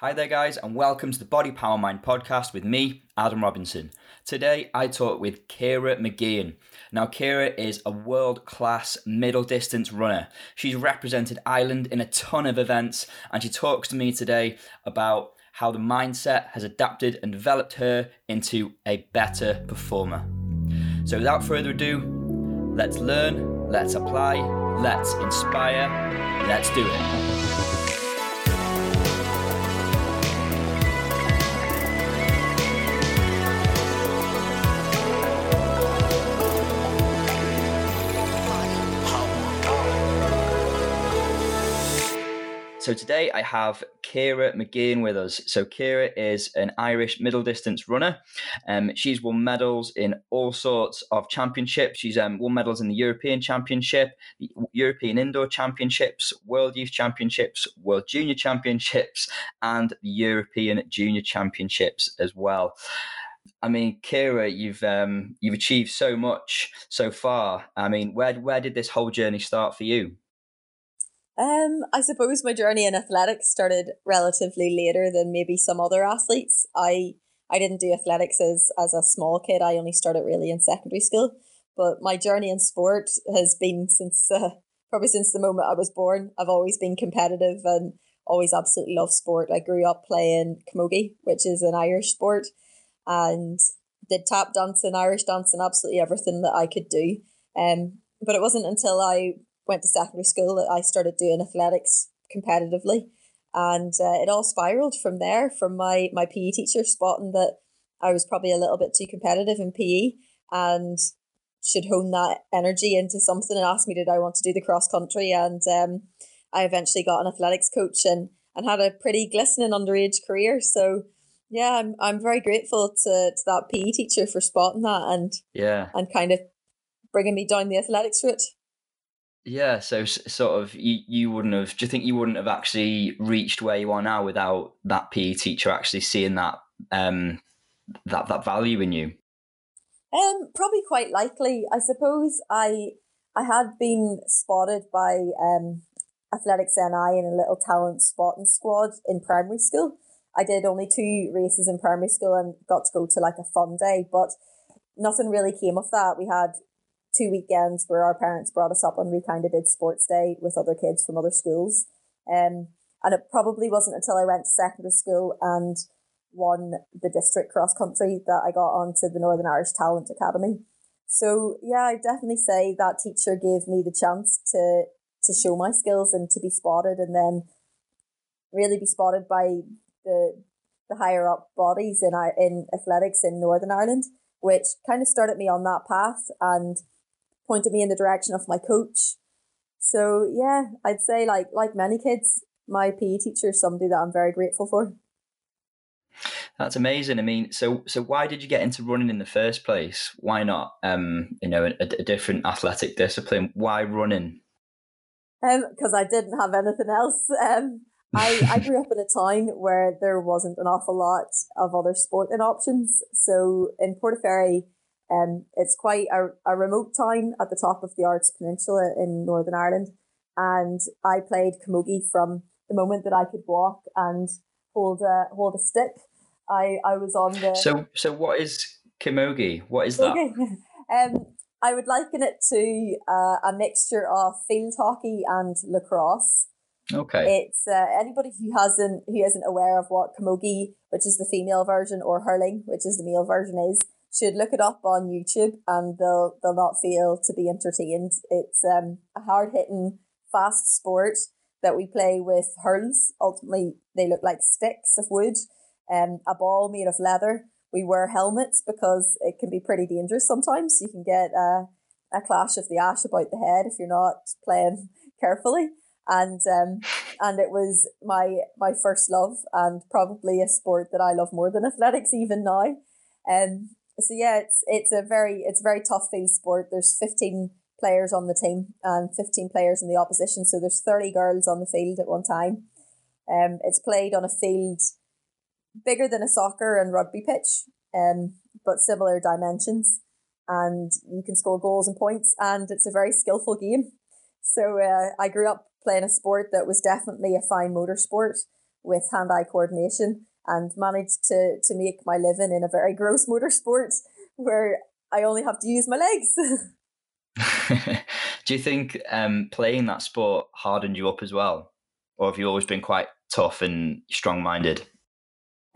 Hi there, guys, and welcome to the Body Power Mind podcast with me, Adam Robinson. Today, I talk with Ciara Mageean. Now, Ciara is a world class middle distance runner. She's represented Ireland in a ton of events, and she talks to me today about how the mindset has adapted and developed her into a better performer. So, without further ado, let's learn, let's apply, let's inspire, let's do it. So today I have Ciara Mageean with us. So Ciara is an Irish middle distance runner. Um, she's won medals in all sorts of championships. She's um, won medals in the European Championship, European Indoor Championships, World Youth Championships, World Junior Championships, and European Junior Championships as well. I mean, Ciara, you've um, you've achieved so much so far. I mean, where where did this whole journey start for you? Um, I suppose my journey in athletics started relatively later than maybe some other athletes. I I didn't do athletics as as a small kid. I only started really in secondary school. But my journey in sport has been since uh, probably since the moment I was born. I've always been competitive and always absolutely loved sport. I grew up playing camogie, which is an Irish sport, and did tap dance and Irish dance and absolutely everything that I could do. Um, but it wasn't until I went to secondary school that I started doing athletics competitively. And uh, it all spiraled from there, from my, my PE teacher spotting that I was probably a little bit too competitive in PE and should hone that energy into something and asked me did I want to do the cross country and um, I eventually got an athletics coach and, and had a pretty glistening underage career. So yeah, I'm I'm very grateful to, to that PE teacher for spotting that and yeah and kind of bringing me down the athletics route. Yeah, so sort of you, you wouldn't have. Do you think you wouldn't have actually reached where you are now without that PE teacher actually seeing that um that that value in you? Um, probably quite likely. I suppose I I had been spotted by um Athletics NI in a little talent spotting squad in primary school. I did only two races in primary school and got to go to like a fun day, but nothing really came of that. We had two weekends where our parents brought us up and we kind of did sports day with other kids from other schools. Um, and it probably wasn't until I went to secondary school and won the district cross country that I got onto the Northern Irish Talent Academy. So yeah, I definitely say that teacher gave me the chance to to show my skills and to be spotted and then really be spotted by the the higher up bodies in in athletics in Northern Ireland, which kind of started me on that path and pointed me in the direction of my coach. So yeah, I'd say like like many kids, my PE teacher is somebody that I'm very grateful for. That's amazing. I mean, so so why did you get into running in the first place? Why not, um, you know, a, a different athletic discipline? Why running? Um, because I didn't have anything else. Um, I I grew up in a town where there wasn't an awful lot of other sporting options. So in Portaferry, um, it's quite a, a remote town at the top of the Ards Peninsula in Northern Ireland. And I played camogie from the moment that I could walk and hold a hold a stick. I, I was on the So so what is camogie? What is that? um I would liken it to uh, a mixture of field hockey and lacrosse. Okay. It's uh, anybody who hasn't who isn't aware of what camogie, which is the female version, or hurling, which is the male version, is should look it up on YouTube and they'll they'll not fail to be entertained. It's um a hard hitting, fast sport that we play with hurls. Ultimately, they look like sticks of wood, and um, a ball made of leather. We wear helmets because it can be pretty dangerous sometimes. You can get a, a clash of the ash about the head if you're not playing carefully. And um, and it was my my first love and probably a sport that I love more than athletics even now. Um, so yeah, it's it's a very it's a very tough field sport. There's 15 players on the team and 15 players in the opposition. So there's 30 girls on the field at one time. Um, it's played on a field bigger than a soccer and rugby pitch, um, but similar dimensions. And you can score goals and points, and it's a very skillful game. So uh, I grew up playing a sport that was definitely a fine motor sport, with hand-eye coordination and managed to to make my living in a very gross motorsport where I only have to use my legs. Do you think um, playing that sport hardened you up as well, or have you always been quite tough and strong-minded?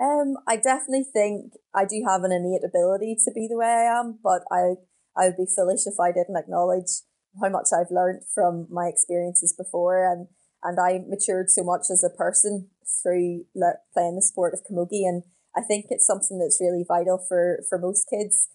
Um, I definitely think I do have an innate ability to be the way I am, but I I would be foolish if I didn't acknowledge how much I've learned from my experiences before, and and I matured so much as a person through le- playing the sport of camogie, and I think it's something that's really vital for for most kids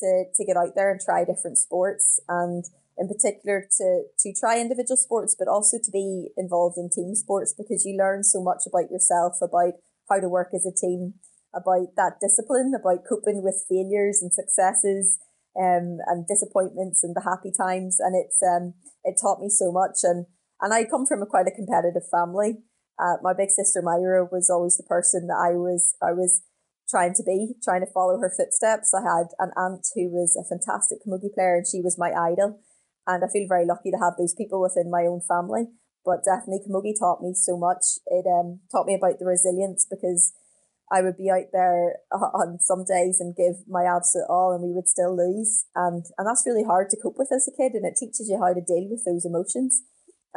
to to get out there and try different sports, and in particular to to try individual sports, but also to be involved in team sports because you learn so much about yourself about how to work as a team, about that discipline, about coping with failures and successes, um, and disappointments and the happy times. And it's um, it taught me so much. And and I come from a quite a competitive family. Uh, my big sister Myra was always the person that I was I was trying to be, trying to follow her footsteps. I had an aunt who was a fantastic camogie player, and she was my idol. And I feel very lucky to have those people within my own family. But definitely camogie taught me so much. It um taught me about the resilience because I would be out there on some days and give my absolute all and we would still lose. And and that's really hard to cope with as a kid and it teaches you how to deal with those emotions.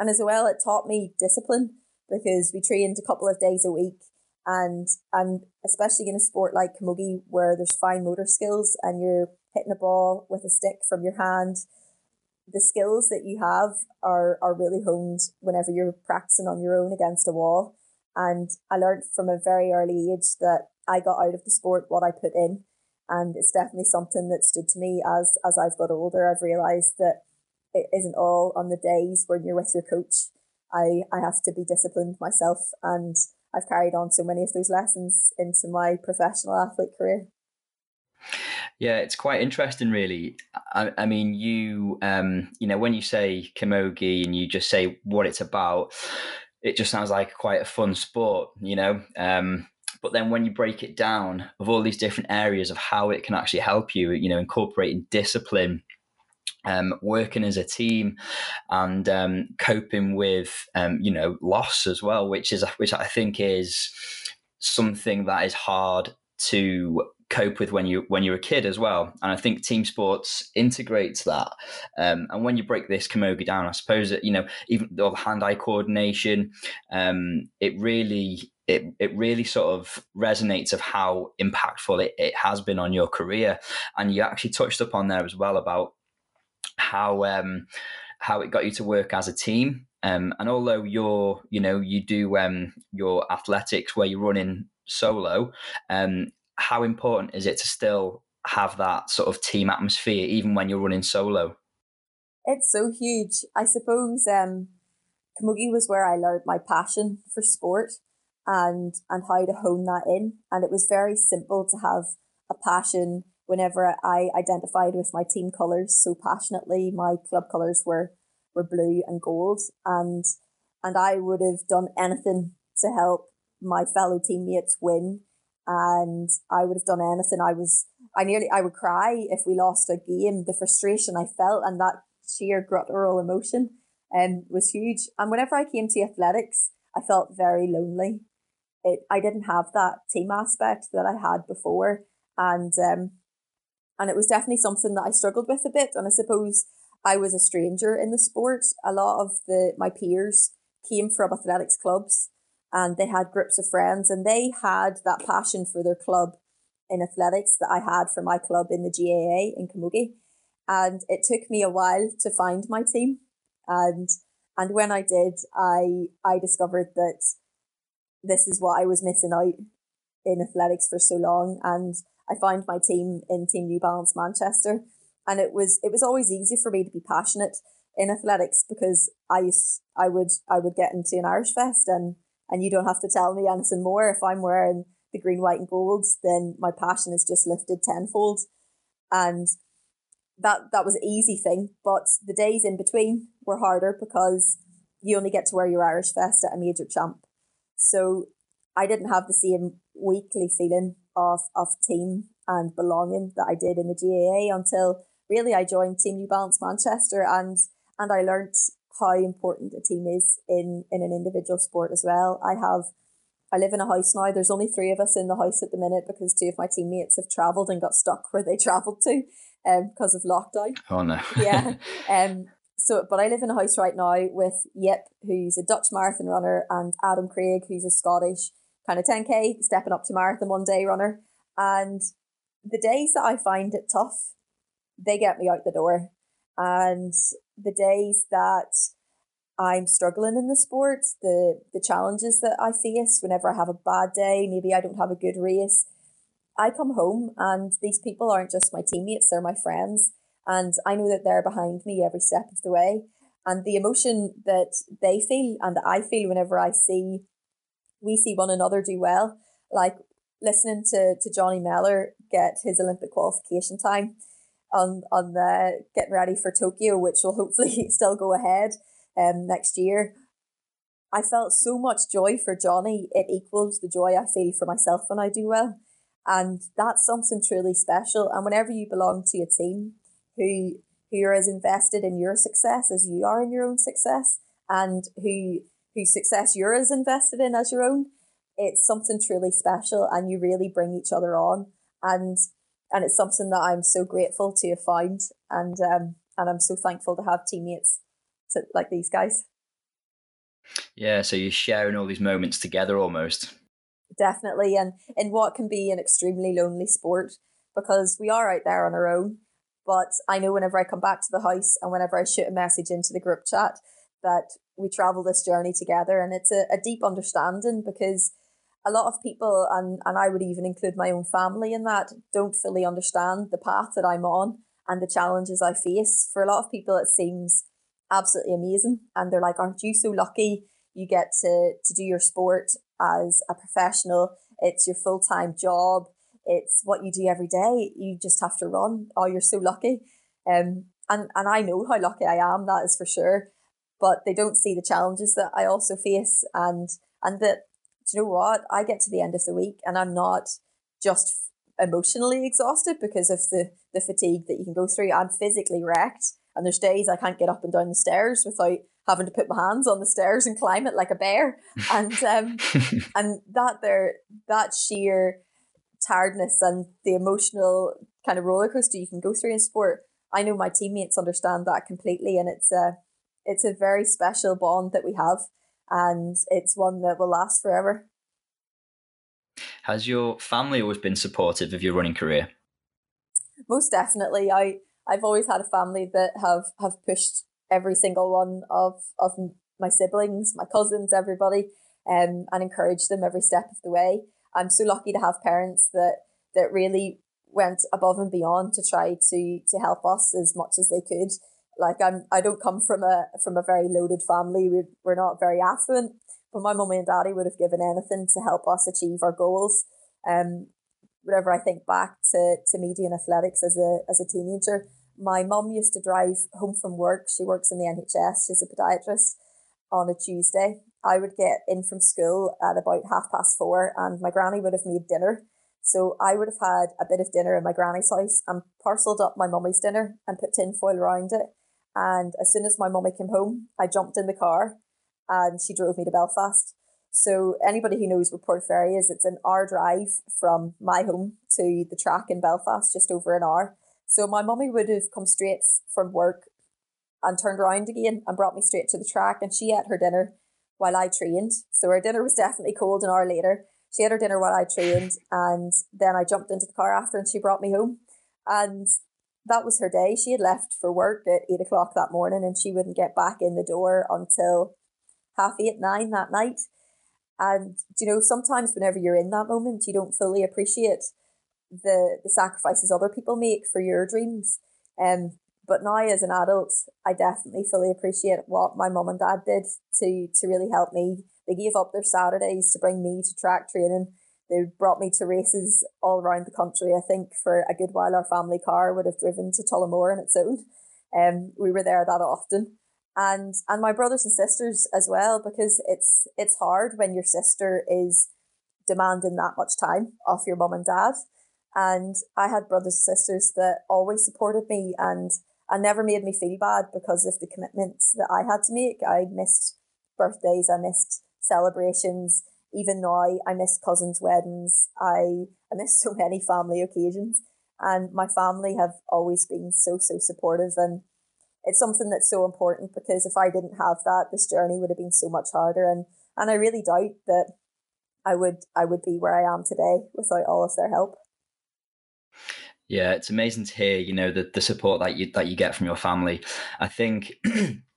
And as well it taught me discipline because we trained a couple of days a week and and especially in a sport like camogie where there's fine motor skills and you're hitting a ball with a stick from your hand the skills that you have are are really honed whenever you're practicing on your own against a wall. And I learned from a very early age that I got out of the sport what I put in. And it's definitely something that stood to me as as I've got older. I've realized that it isn't all on the days when you're with your coach. I, I have to be disciplined myself and I've carried on so many of those lessons into my professional athlete career. Yeah, it's quite interesting, really. I, I mean, you, um, you know, when you say camogie and you just say what it's about, it just sounds like quite a fun sport, you know. Um, but then when you break it down of all these different areas of how it can actually help you, you know, incorporating discipline, um, working as a team and um, coping with um, you know loss as well, which is which I think is something that is hard to cope with when you when you're a kid as well. And I think team sports integrates that. Um, and when you break this camogie down, I suppose that you know even the hand-eye coordination, um, it really it it really sort of resonates of how impactful it, it has been on your career. And you actually touched upon there as well about how um, how it got you to work as a team. Um, and although you're, you know, you do um, your athletics where you're running solo, um, how important is it to still have that sort of team atmosphere even when you're running solo? It's so huge. I suppose um, was where I learned my passion for sport and and how to hone that in. And it was very simple to have a passion whenever I identified with my team colours so passionately. My club colours were were blue and gold and and I would have done anything to help my fellow teammates win and I would have done anything. I was, I nearly, I would cry if we lost a game. The frustration I felt and that sheer guttural emotion um, was huge. And whenever I came to athletics, I felt very lonely. It, I didn't have that team aspect that I had before. And, um, and it was definitely something that I struggled with a bit. And I suppose I was a stranger in the sport. A lot of the, my peers came from athletics clubs and they had groups of friends and they had that passion for their club in athletics that I had for my club in the GAA in Camogie. And it took me a while to find my team. And and when I did, I I discovered that this is what I was missing out in athletics for so long. And I found my team in Team New Balance Manchester. And it was it was always easy for me to be passionate in athletics because I used I would I would get into an Irish Fest and and you don't have to tell me anything more. If I'm wearing the green, white, and golds, then my passion is just lifted tenfold. And that that was an easy thing. But the days in between were harder because you only get to wear your Irish vest at a major champ. So I didn't have the same weekly feeling of, of team and belonging that I did in the GAA until really I joined Team New Balance Manchester and and I learned how important a team is in in an individual sport as well. I have I live in a house now. There's only three of us in the house at the minute because two of my teammates have travelled and got stuck where they travelled to um, because of lockdown. Oh no. yeah. Um, so, but I live in a house right now with Yip, who's a Dutch marathon runner, and Adam Craig, who's a Scottish kind of 10K, stepping up to marathon one day runner. And the days that I find it tough, they get me out the door. And the days that I'm struggling in the sport, the the challenges that I face whenever I have a bad day, maybe I don't have a good race, I come home and these people aren't just my teammates, they're my friends. And I know that they're behind me every step of the way. And the emotion that they feel and that I feel whenever I see we see one another do well, like listening to, to Johnny Mellor get his Olympic qualification time on on the getting ready for Tokyo, which will hopefully still go ahead um next year. I felt so much joy for Johnny. It equals the joy I feel for myself when I do well. And that's something truly special. And whenever you belong to a team who who are as invested in your success as you are in your own success and who whose success you're as invested in as your own, it's something truly special and you really bring each other on. And and it's something that I'm so grateful to have found and um and I'm so thankful to have teammates to, like these guys. Yeah, so you're sharing all these moments together almost. Definitely, and in what can be an extremely lonely sport because we are out there on our own. But I know whenever I come back to the house and whenever I shoot a message into the group chat that we travel this journey together, and it's a, a deep understanding because a lot of people, and, and I would even include my own family in that, don't fully understand the path that I'm on and the challenges I face. For a lot of people, it seems absolutely amazing. And they're like, Aren't you so lucky? You get to, to do your sport as a professional. It's your full time job. It's what you do every day. You just have to run. Oh, you're so lucky. Um, and, and I know how lucky I am, that is for sure. But they don't see the challenges that I also face and and that do you know what? I get to the end of the week and I'm not just emotionally exhausted because of the, the fatigue that you can go through. I'm physically wrecked. And there's days I can't get up and down the stairs without having to put my hands on the stairs and climb it like a bear. And um and that there that sheer tiredness and the emotional kind of roller coaster you can go through in sport. I know my teammates understand that completely and it's a it's a very special bond that we have and it's one that will last forever. Has your family always been supportive of your running career? Most definitely. I I've always had a family that have have pushed every single one of of my siblings, my cousins, everybody, um, and encouraged them every step of the way. I'm so lucky to have parents that that really went above and beyond to try to to help us as much as they could like I'm I don't come from a from a very loaded family. We we're not very affluent, but my mummy and daddy would have given anything to help us achieve our goals. Um, whenever I think back to to media and athletics as a as a teenager, my mum used to drive home from work. She works in the NHS. She's a podiatrist. On a Tuesday, I would get in from school at about half past four, and my granny would have made dinner. So I would have had a bit of dinner in my granny's house and parcelled up my mummy's dinner and put tin foil around it and as soon as my mummy came home, I jumped in the car and she drove me to Belfast. So anybody who knows where Portaferry is, it's an hour drive from my home to the track in Belfast, just over an hour. So my mummy would have come straight from work and turned around again and brought me straight to the track and she ate her dinner while I trained. So her dinner was definitely cold an hour later. She had her dinner while I trained and then I jumped into the car after and she brought me home. And that was her day. She had left for work at eight o'clock that morning and she wouldn't get back in the door until half eight, nine that night. And you know, sometimes whenever you're in that moment, you don't fully appreciate the the sacrifices other people make for your dreams. Um, but now as an adult, I definitely fully appreciate what my mum and dad did to to really help me. They gave up their Saturdays to bring me to track training they brought me to races all around the country. I think for a good while, our family car would have driven to Tullamore on its own. Um, we were there that often, and and my brothers and sisters as well, because it's it's hard when your sister is demanding that much time off your mum and dad. And I had brothers and sisters that always supported me and and never made me feel bad because of the commitments that I had to make. I missed birthdays, I missed celebrations, even now, I miss cousins' weddings. I, I miss so many family occasions. And my family have always been so, so supportive. And it's something that's so important because if I didn't have that, this journey would have been so much harder. And, and I really doubt that I would, I would be where I am today without all of their help. Yeah, it's amazing to hear, you know, the, the support that you that you get from your family. I think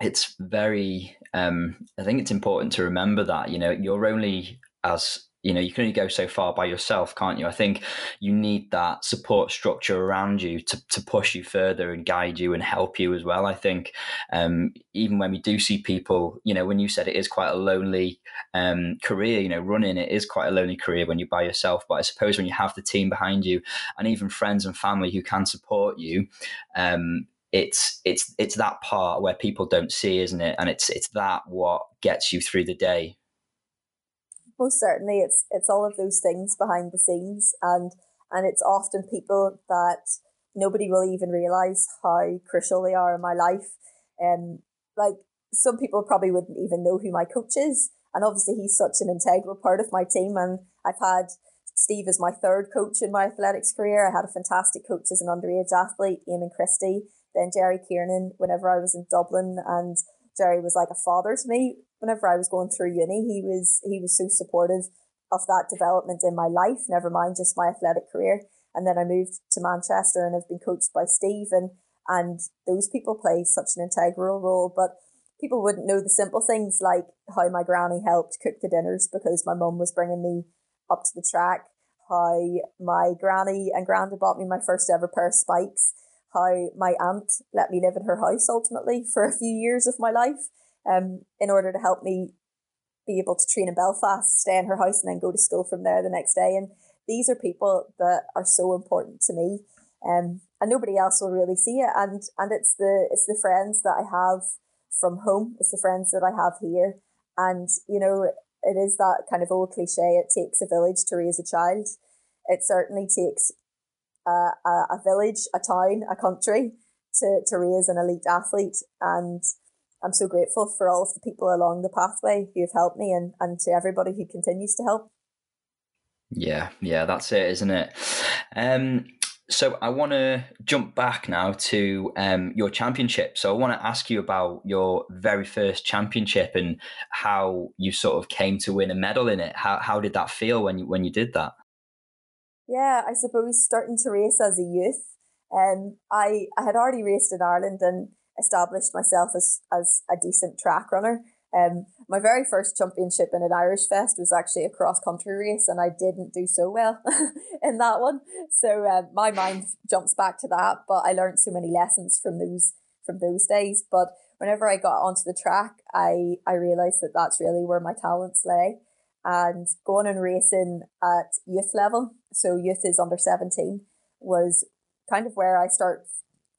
it's very um I think it's important to remember that, you know, you're only as you know you can only go so far by yourself can't you? I think you need that support structure around you to, to push you further and guide you and help you as well i think. Um, even when we do see people you know when you said it is quite a lonely um, career you know running it is quite a lonely career when you're by yourself but i suppose when you have the team behind you and even friends and family who can support you um, it's it's it's that part where people don't see isn't it? And it's it's that what gets you through the day. Most certainly it's it's all of those things behind the scenes and and it's often people that nobody will even realize how crucial they are in my life. And um, like some people probably wouldn't even know who my coach is and obviously he's such an integral part of my team and I've had Steve as my third coach in my athletics career. I had a fantastic coach as an underage athlete, Eamon Christie, then Jerry Kiernan whenever I was in Dublin and Jerry was like a father to me whenever I was going through uni, he was he was so supportive of that development in my life, never mind just my athletic career. And then I moved to Manchester and have been coached by Steve and and those people play such an integral role. But people wouldn't know the simple things like how my granny helped cook the dinners because my mum was bringing me up to the track, how my granny and granda bought me my first ever pair of spikes, how my aunt let me live in her house ultimately for a few years of my life um, in order to help me be able to train in Belfast, stay in her house, and then go to school from there the next day. And these are people that are so important to me, um, and nobody else will really see it. And and it's the it's the friends that I have from home. It's the friends that I have here, and you know it is that kind of old cliche. It takes a village to raise a child. It certainly takes a, a, village, a town, a country to, to raise an elite athlete. And I'm so grateful for all of the people along the pathway who have helped me and, and to everybody who continues to help. Yeah, yeah, that's it, isn't it? Um, so I want to jump back now to um, your championship. So I want to ask you about your very first championship and how you sort of came to win a medal in it. How how did that feel when you when you did that? Yeah, I suppose starting to race as a youth. Um, I I had already raced in Ireland and established myself as, as a decent track runner. Um, my very first championship in an Irish Fest was actually a cross country race, and I didn't do so well in that one. So uh, my mind jumps back to that, but I learned so many lessons from those from those days. But whenever I got onto the track, I I realized that that's really where my talents lay, and going and racing at youth level, so youth is under seventeen, was kind of where I start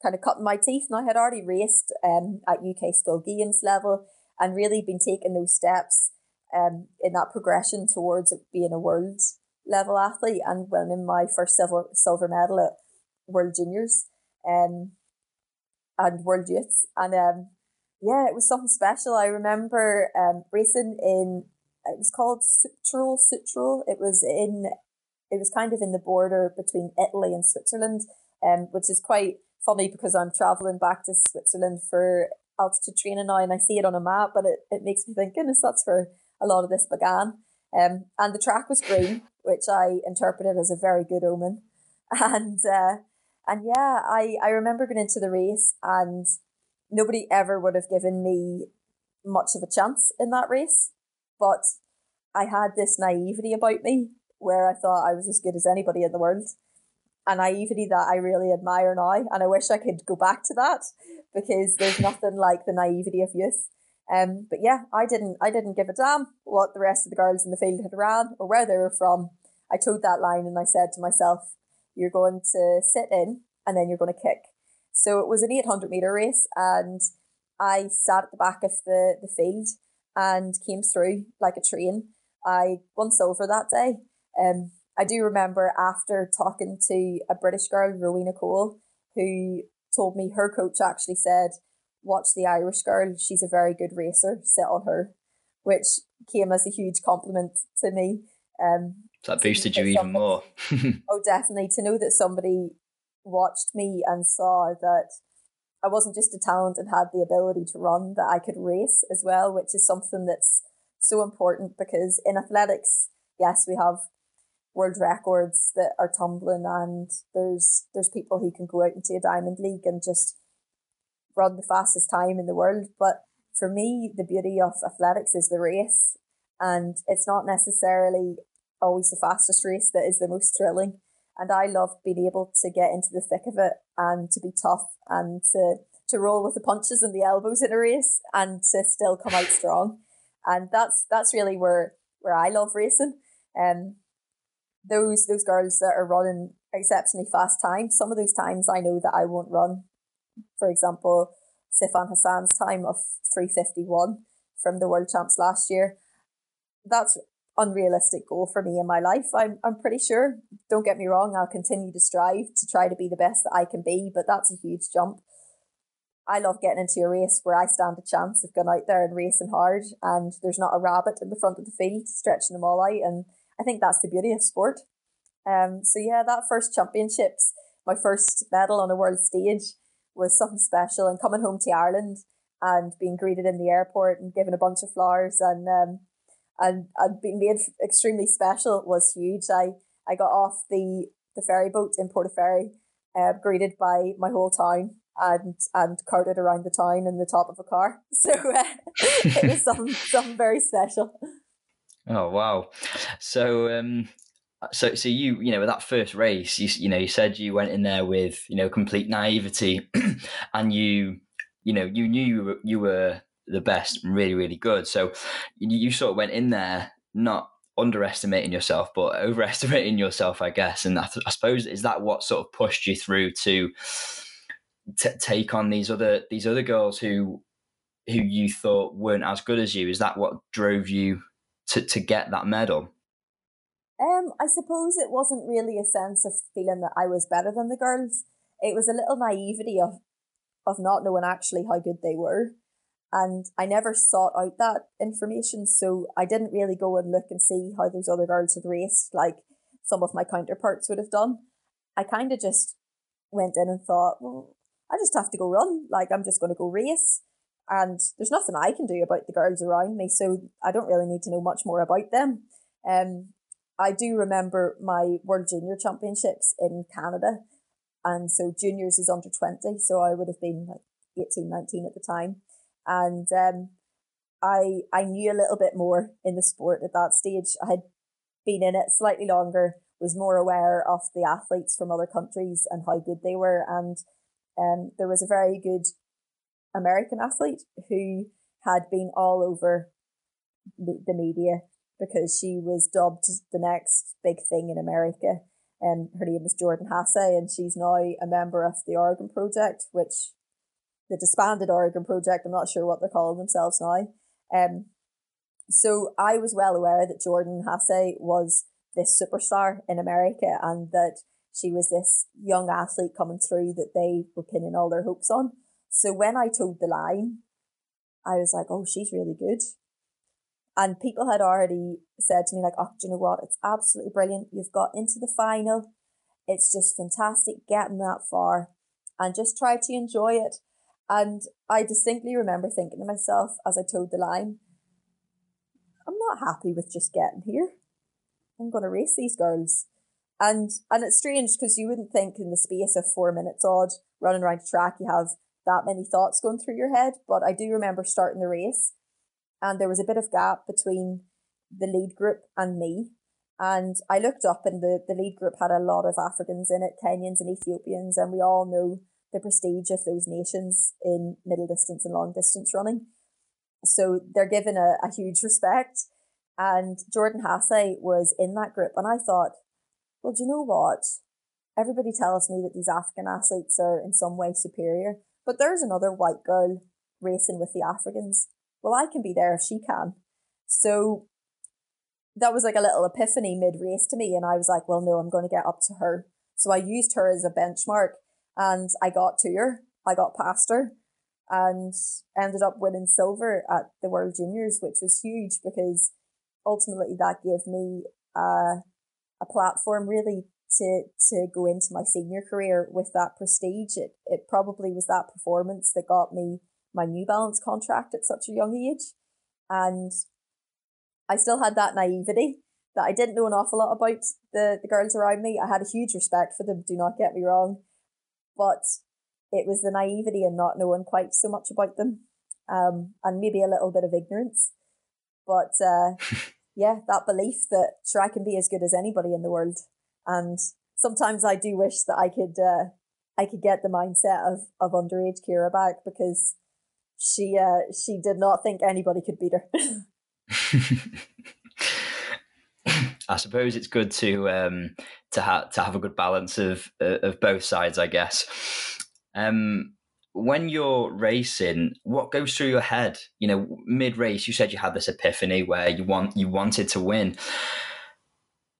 kind of cutting my teeth. And I had already raced um, at UK School Games level and really been taking those steps um, in that progression towards being a world level athlete and winning my first silver, silver medal at World Juniors um, and World Youths. And um, yeah, it was something special. I remember um, racing in, it was called Südtirol, Südtirol. It was in, it was kind of in the border between Italy and Switzerland, um, which is quite funny because I'm traveling back to Switzerland for altitude training now and I see it on a map, but it, it makes me think, goodness, that's where a lot of this began. Um, and the track was green, which I interpreted as a very good omen. And uh, and yeah, I, I remember going into the race and nobody ever would have given me much of a chance in that race. But I had this naivety about me where I thought I was as good as anybody in the world a naivety that I really admire now. And I wish I could go back to that because there's nothing like the naivety of youth. Um, but yeah, I didn't, I didn't give a damn what the rest of the girls in the field had ran or where they were from. I toed that line and I said to myself, you're going to sit in and then you're going to kick. So it was an 800 meter race and I sat at the back of the, the field and came through like a train. I won silver that day. Um, I do remember after talking to a British girl, Rowena Cole, who told me her coach actually said, Watch the Irish girl, she's a very good racer, sit on her. Which came as a huge compliment to me. Um, that boosted you even more. oh, definitely. To know that somebody watched me and saw that I wasn't just a talent and had the ability to run, that I could race as well, which is something that's so important because in athletics, yes, we have world records that are tumbling and there's there's people who can go out into a diamond league and just run the fastest time in the world. But for me, the beauty of athletics is the race. And it's not necessarily always the fastest race that is the most thrilling. And I love being able to get into the thick of it and to be tough and to, to roll with the punches and the elbows in a race and to still come out strong. And that's that's really where where I love racing. Um those those girls that are running exceptionally fast times, some of those times I know that I won't run. For example, Sifan Hassan's time of 351 from the world champs last year. That's unrealistic goal for me in my life. I'm I'm pretty sure. Don't get me wrong, I'll continue to strive to try to be the best that I can be, but that's a huge jump. I love getting into a race where I stand a chance of going out there and racing hard and there's not a rabbit in the front of the field stretching them all out and I think that's the beauty of sport. Um so yeah, that first championships, my first medal on a world stage was something special and coming home to Ireland and being greeted in the airport and given a bunch of flowers and um and, and being made extremely special was huge. I, I got off the, the ferry boat in Portaferry, uh, greeted by my whole town and and carted around the town in the top of a car. So uh, it was something something very special. Oh wow! So um, so so you you know with that first race, you you know you said you went in there with you know complete naivety, and you you know you knew you were, you were the best, really, really good. So you, sort of went in there not underestimating yourself, but overestimating yourself, I guess. And I, I suppose is that what sort of pushed you through to t- take on these other these other girls who who you thought weren't as good as you? Is that what drove you to to get that medal? Um, I suppose it wasn't really a sense of feeling that I was better than the girls. It was a little naivety of of not knowing actually how good they were. And I never sought out that information. So I didn't really go and look and see how those other girls had raced like some of my counterparts would have done. I kind of just went in and thought, well, I just have to go run. Like I'm just going to go race. And there's nothing I can do about the girls around me. So I don't really need to know much more about them. Um, I do remember my World Junior Championships in Canada. And so juniors is under 20. So I would have been like 18, 19 at the time and um, I I knew a little bit more in the sport at that stage. I had been in it slightly longer, was more aware of the athletes from other countries and how good they were, and um, there was a very good American athlete who had been all over the, media because she was dubbed the next big thing in America. And um, her name was Jordan Hasay, and she's now a member of the Oregon Project, which the disbanded Oregon project. I'm not sure what they're calling themselves now. Um, so I was well aware that Jordan Hasay was this superstar in America and that she was this young athlete coming through that they were pinning all their hopes on. So when I told the line, I was like, oh, she's really good. And people had already said to me, like, oh, do you know what? It's absolutely brilliant. You've got into the final. It's just fantastic getting that far and just try to enjoy it. And I distinctly remember thinking to myself as I towed the line, I'm not happy with just getting here. I'm going to race these girls. And and it's strange because you wouldn't think in the space of four minutes odd running around the track you have that many thoughts going through your head. But I do remember starting the race and there was a bit of gap between the lead group and me. And I looked up and the, the lead group had a lot of Africans in it, Kenyans and Ethiopians, and we all know the prestige of those nations in middle distance and long distance running. So they're given a, a huge respect. And Jordan Hasay was in that group. And I thought, well, do you know what? Everybody tells me that these African athletes are in some way superior, but there's another white girl racing with the Africans. Well, I can be there if she can. So that was like a little epiphany mid race to me. And I was like, well, no, I'm going to get up to her. So I used her as a benchmark and I got to her. I got past her. and ended up winning silver at the World Juniors, which was huge because ultimately that gave me uh, a platform really to to go into my senior career with that prestige. It it probably was that performance that got me my New Balance contract at such a young age, and I still had that naivety that I didn't know an awful lot about the the girls around me. I had a huge respect for them. Do not get me wrong, but it was the naivety and not knowing quite so much about them, um, and maybe a little bit of ignorance. But uh, yeah, that belief that sure I can be as good as anybody in the world, and sometimes I do wish that I could uh, I could get the mindset of of underage Ciara back because she uh, she did not think anybody could beat her. I suppose it's good to um, to have to have a good balance of uh, of both sides, I guess. Um, when you're racing, what goes through your head? You know, mid race, you said you had this epiphany where you want you wanted to win.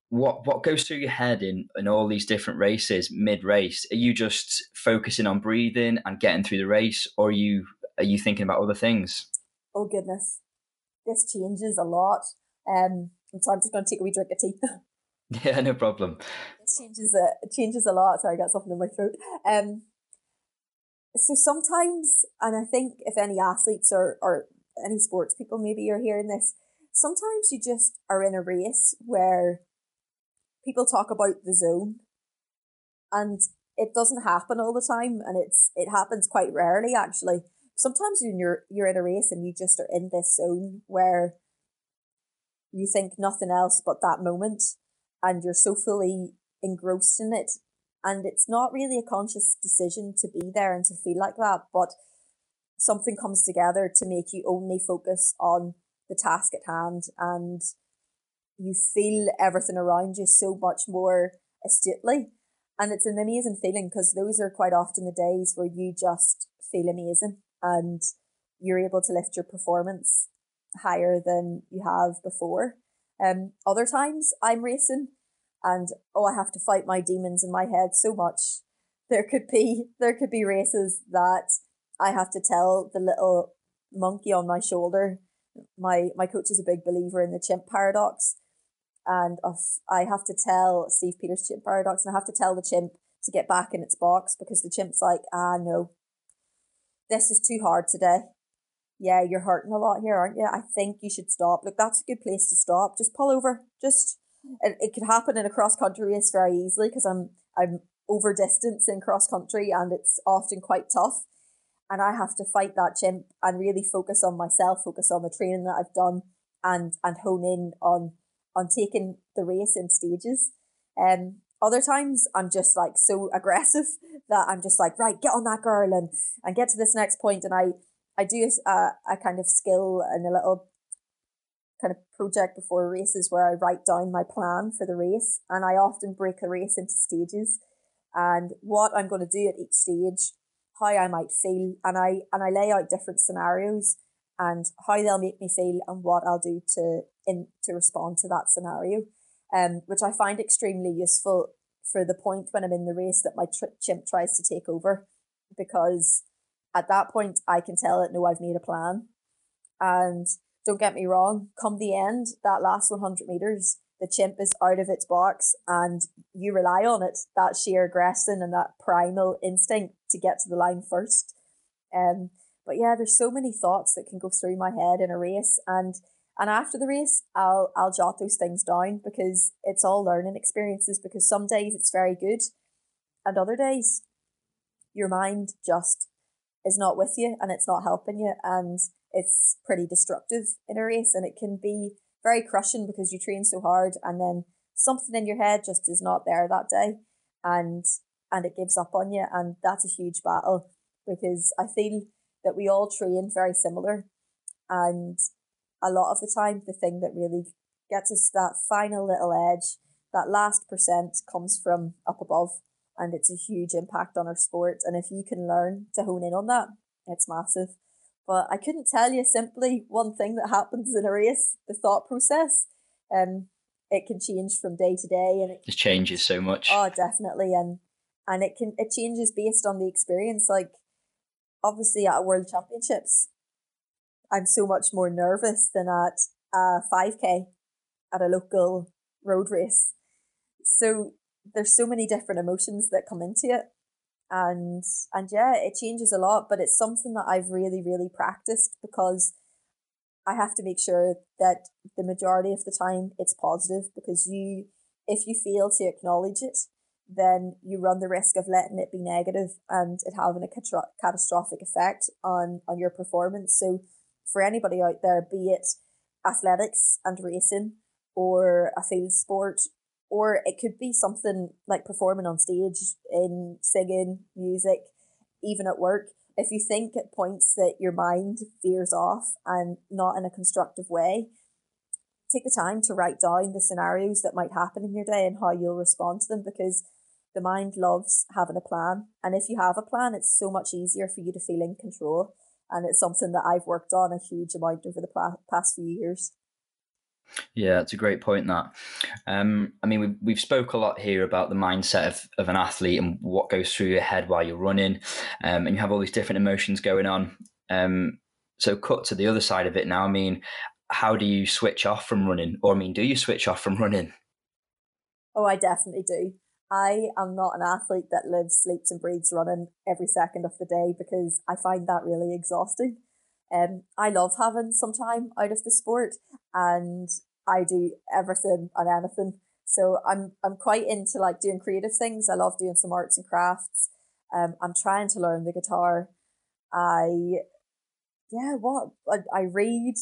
What what goes through your head in in all these different races mid race? Are you just focusing on breathing and getting through the race, or are you are you thinking about other things? Oh goodness, this changes a lot. Um, so I'm just going to take a wee drink of tea. yeah, no problem. It changes a it changes a lot. Sorry, I got something in my throat. Um, so sometimes, and I think if any athletes or, or any sports people maybe are hearing this, sometimes you just are in a race where people talk about the zone and it doesn't happen all the time and it's it happens quite rarely actually. Sometimes when you're you're in a race and you just are in this zone where you think nothing else but that moment and you're so fully engrossed in it and it's not really a conscious decision to be there and to feel like that, but something comes together to make you only focus on the task at hand and you feel everything around you so much more astutely. And it's an amazing feeling because those are quite often the days where you just feel amazing and you're able to lift your performance higher than you have before. Um, other times I'm racing and oh I have to fight my demons in my head so much. There could be there could be races that I have to tell the little monkey on my shoulder. My my coach is a big believer in the chimp paradox. And of I have to tell Steve Peters chimp paradox and I have to tell the chimp to get back in its box because the chimp's like, ah no. This is too hard today. Yeah, you're hurting a lot here, aren't you? I think you should stop. Look, that's a good place to stop. Just pull over. Just it, it could happen in a cross country race very easily because I'm I'm over distance in cross country and it's often quite tough. And I have to fight that chimp and really focus on myself, focus on the training that I've done and and hone in on on taking the race in stages. Um other times I'm just like so aggressive that I'm just like, right, get on that girl and and get to this next point and I I do a, a kind of skill and a little kind of project before races where I write down my plan for the race and I often break a race into stages and what I'm going to do at each stage, how I might feel and I and I lay out different scenarios and how they'll make me feel and what I'll do to in to respond to that scenario. Um, which I find extremely useful for the point when I'm in the race that my chimp tries to take over because at that point I can tell it no I've made a plan and don't get me wrong, come the end, that last 100 meters, the chimp is out of its box and you rely on it, that sheer aggression and that primal instinct to get to the line first. Um, but yeah, there's so many thoughts that can go through my head in a race and and after the race I'll I'll jot those things down because it's all learning experiences because some days it's very good and other days your mind just is not with you and it's not helping you and it's pretty destructive in a race and it can be very crushing because you train so hard and then something in your head just is not there that day and and it gives up on you and that's a huge battle because I feel that we all train very similar and a lot of the time the thing that really gets us that final little edge that last percent comes from up above and it's a huge impact on our sport and if you can learn to hone in on that it's massive but I couldn't tell you simply one thing that happens in a race, the thought process. Um, it can change from day to day, and it, it changes so much. Oh, definitely, and and it can it changes based on the experience. Like obviously at World Championships, I'm so much more nervous than at a 5K at a local road race. So there's so many different emotions that come into it. And and yeah, it changes a lot, but it's something that I've really, really practiced because I have to make sure that the majority of the time it's positive because you if you fail to acknowledge it, then you run the risk of letting it be negative and it having a catastrophic effect on on your performance. So for anybody out there, be it athletics and racing or a field sport, or it could be something like performing on stage in singing, music, even at work. If you think at points that your mind veers off and not in a constructive way, take the time to write down the scenarios that might happen in your day and how you'll respond to them because the mind loves having a plan. And if you have a plan, it's so much easier for you to feel in control. And it's something that I've worked on a huge amount over the past few years. Yeah, it's a great point. That, um, I mean, we've we've spoke a lot here about the mindset of, of an athlete and what goes through your head while you're running, um, and you have all these different emotions going on. Um, so, cut to the other side of it now. I mean, how do you switch off from running, or I mean, do you switch off from running? Oh, I definitely do. I am not an athlete that lives, sleeps, and breathes running every second of the day because I find that really exhausting. Um, I love having some time out of the sport, and I do everything and anything. So I'm I'm quite into like doing creative things. I love doing some arts and crafts. Um, I'm trying to learn the guitar. I, yeah, what I, I read.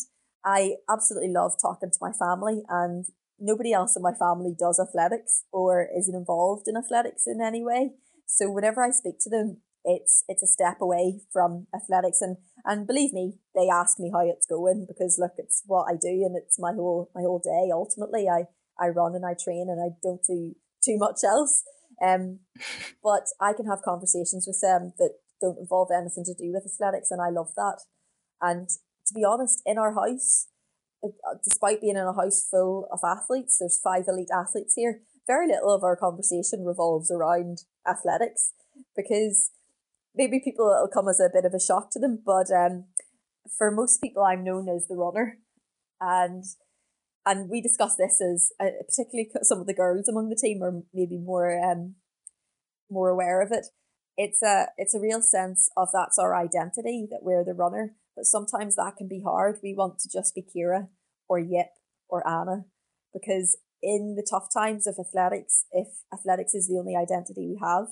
I absolutely love talking to my family, and nobody else in my family does athletics or is involved in athletics in any way. So whenever I speak to them, it's it's a step away from athletics and and believe me, they ask me how it's going because look, it's what I do and it's my whole my whole day. Ultimately, I I run and I train and I don't do too much else. Um, but I can have conversations with them that don't involve anything to do with athletics, and I love that. And to be honest, in our house, uh, despite being in a house full of athletes, there's five elite athletes here. Very little of our conversation revolves around athletics because maybe people it'll come as a bit of a shock to them, but um, for most people, I'm known as the runner, and and we discuss this as uh, particularly some of the girls among the team are maybe more um more aware of it. It's a it's a real sense of that's our identity that we're the runner, but sometimes that can be hard. We want to just be Ciara or Jip or Anna because in the tough times of athletics, if athletics is the only identity we have,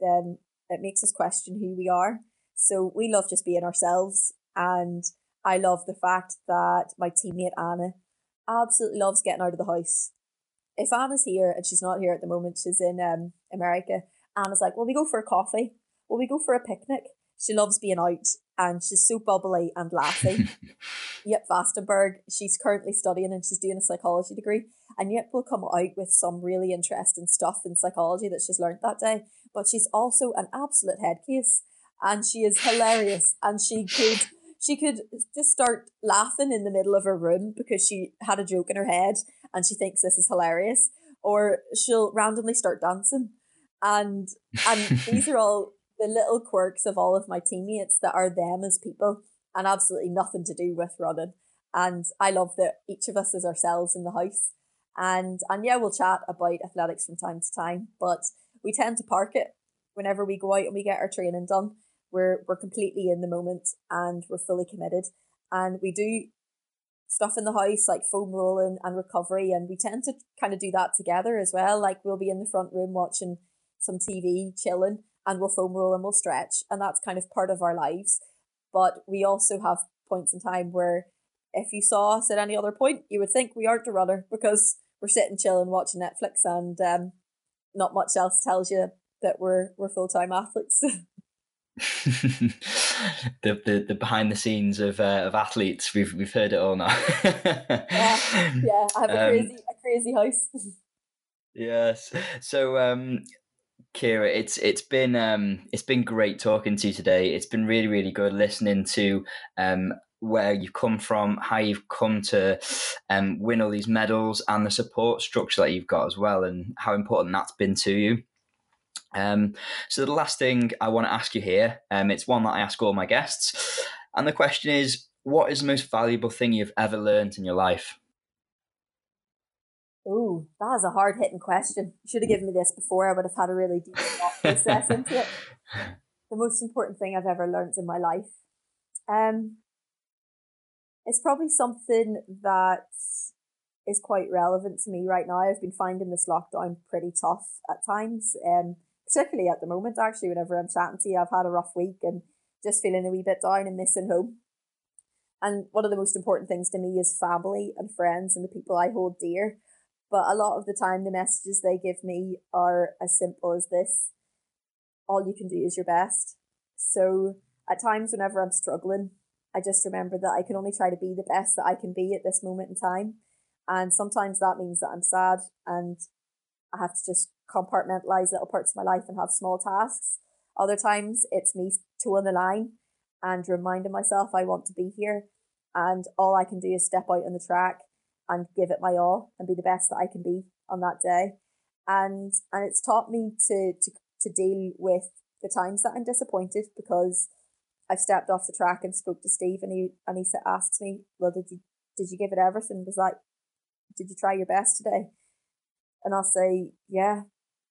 then it makes us question who we are. So we love just being ourselves. And I love the fact that my teammate Anna absolutely loves getting out of the house. If Anna's here and she's not here at the moment, she's in um, America, Anna's like, Will we go for a coffee? Will we go for a picnic? She loves being out and she's so bubbly and laughing. Jip, Vastenburg, she's currently studying and she's doing a psychology degree. And Jip will come out with some really interesting stuff in psychology that she's learned that day. But she's also an absolute head case and she is hilarious. And she could she could just start laughing in the middle of her room because she had a joke in her head and she thinks this is hilarious. Or she'll randomly start dancing. And and these are all the little quirks of all of my teammates that are them as people and absolutely nothing to do with running. And I love that each of us is ourselves in the house. And and yeah, we'll chat about athletics from time to time, but we tend to park it whenever we go out and we get our training done. We're we're completely in the moment and we're fully committed. And we do stuff in the house like foam rolling and recovery and we tend to kind of do that together as well. Like we'll be in the front room watching some TV, chilling, and we'll foam roll and we'll stretch. And that's kind of part of our lives. But we also have points in time where if you saw us at any other point, you would think we aren't a runner because we're sitting chilling watching Netflix and um, not much else tells you that we're we're full time athletes. the, the the behind the scenes of uh, of athletes we've we've heard it all now. yeah, yeah, I have a um, crazy a crazy house. yes. So um Ciara, it's it's been um, it's been great talking to you today. It's been really really good listening to um, where you've come from, how you've come to um, win all these medals, and the support structure that you've got as well, and how important that's been to you. Um, so the last thing I want to ask you here, um, it's one that I ask all my guests, and the question is, what is the most valuable thing you've ever learned in your life? Oh, that is a hard hitting question. You should have given me this before. I would have had a really deep thought process into it. The most important thing I've ever learned in my life. Um, it's probably something that is quite relevant to me right now. I've been finding this lockdown pretty tough at times, um, particularly at the moment. Actually, whenever I'm chatting to you, I've had a rough week and just feeling a wee bit down and missing home. And one of the most important things to me is family and friends and the people I hold dear. But a lot of the time, the messages they give me are as simple as this all you can do is your best. So at times, whenever I'm struggling, I just remember that I can only try to be the best that I can be at this moment in time. And sometimes that means that I'm sad and I have to just compartmentalize little parts of my life and have small tasks. Other times it's me toeing the line and reminding myself I want to be here. And all I can do is step out on the track and give it my all and be the best that I can be on that day. And and it's taught me to to to deal with the times that I'm disappointed because I've stepped off the track and spoke to Steve and he and he asks me, Well did you did you give it everything? Was like, did you try your best today? And I'll say, Yeah,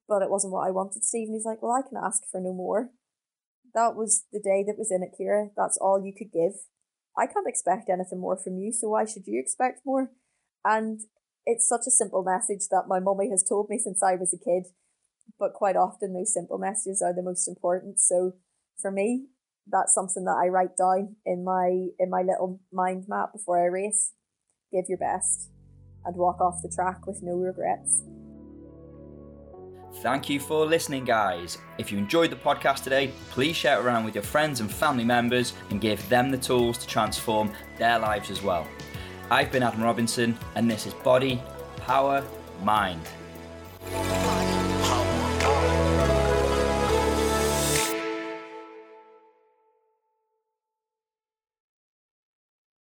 but it wasn't what I wanted, Steve. And he's like, Well, I can ask for no more. That was the day that was in it, Ciara. That's all you could give. I can't expect anything more from you, so why should you expect more? And it's such a simple message that my mummy has told me since I was a kid. But quite often those simple messages are the most important. So for me, that's something that I write down in my in my little mind map before I race. Give your best and walk off the track with no regrets. Thank you for listening, guys. If you enjoyed the podcast today, please share it around with your friends and family members and give them the tools to transform their lives as well. I've been Adam Robinson, and this is Body, Power, Mind.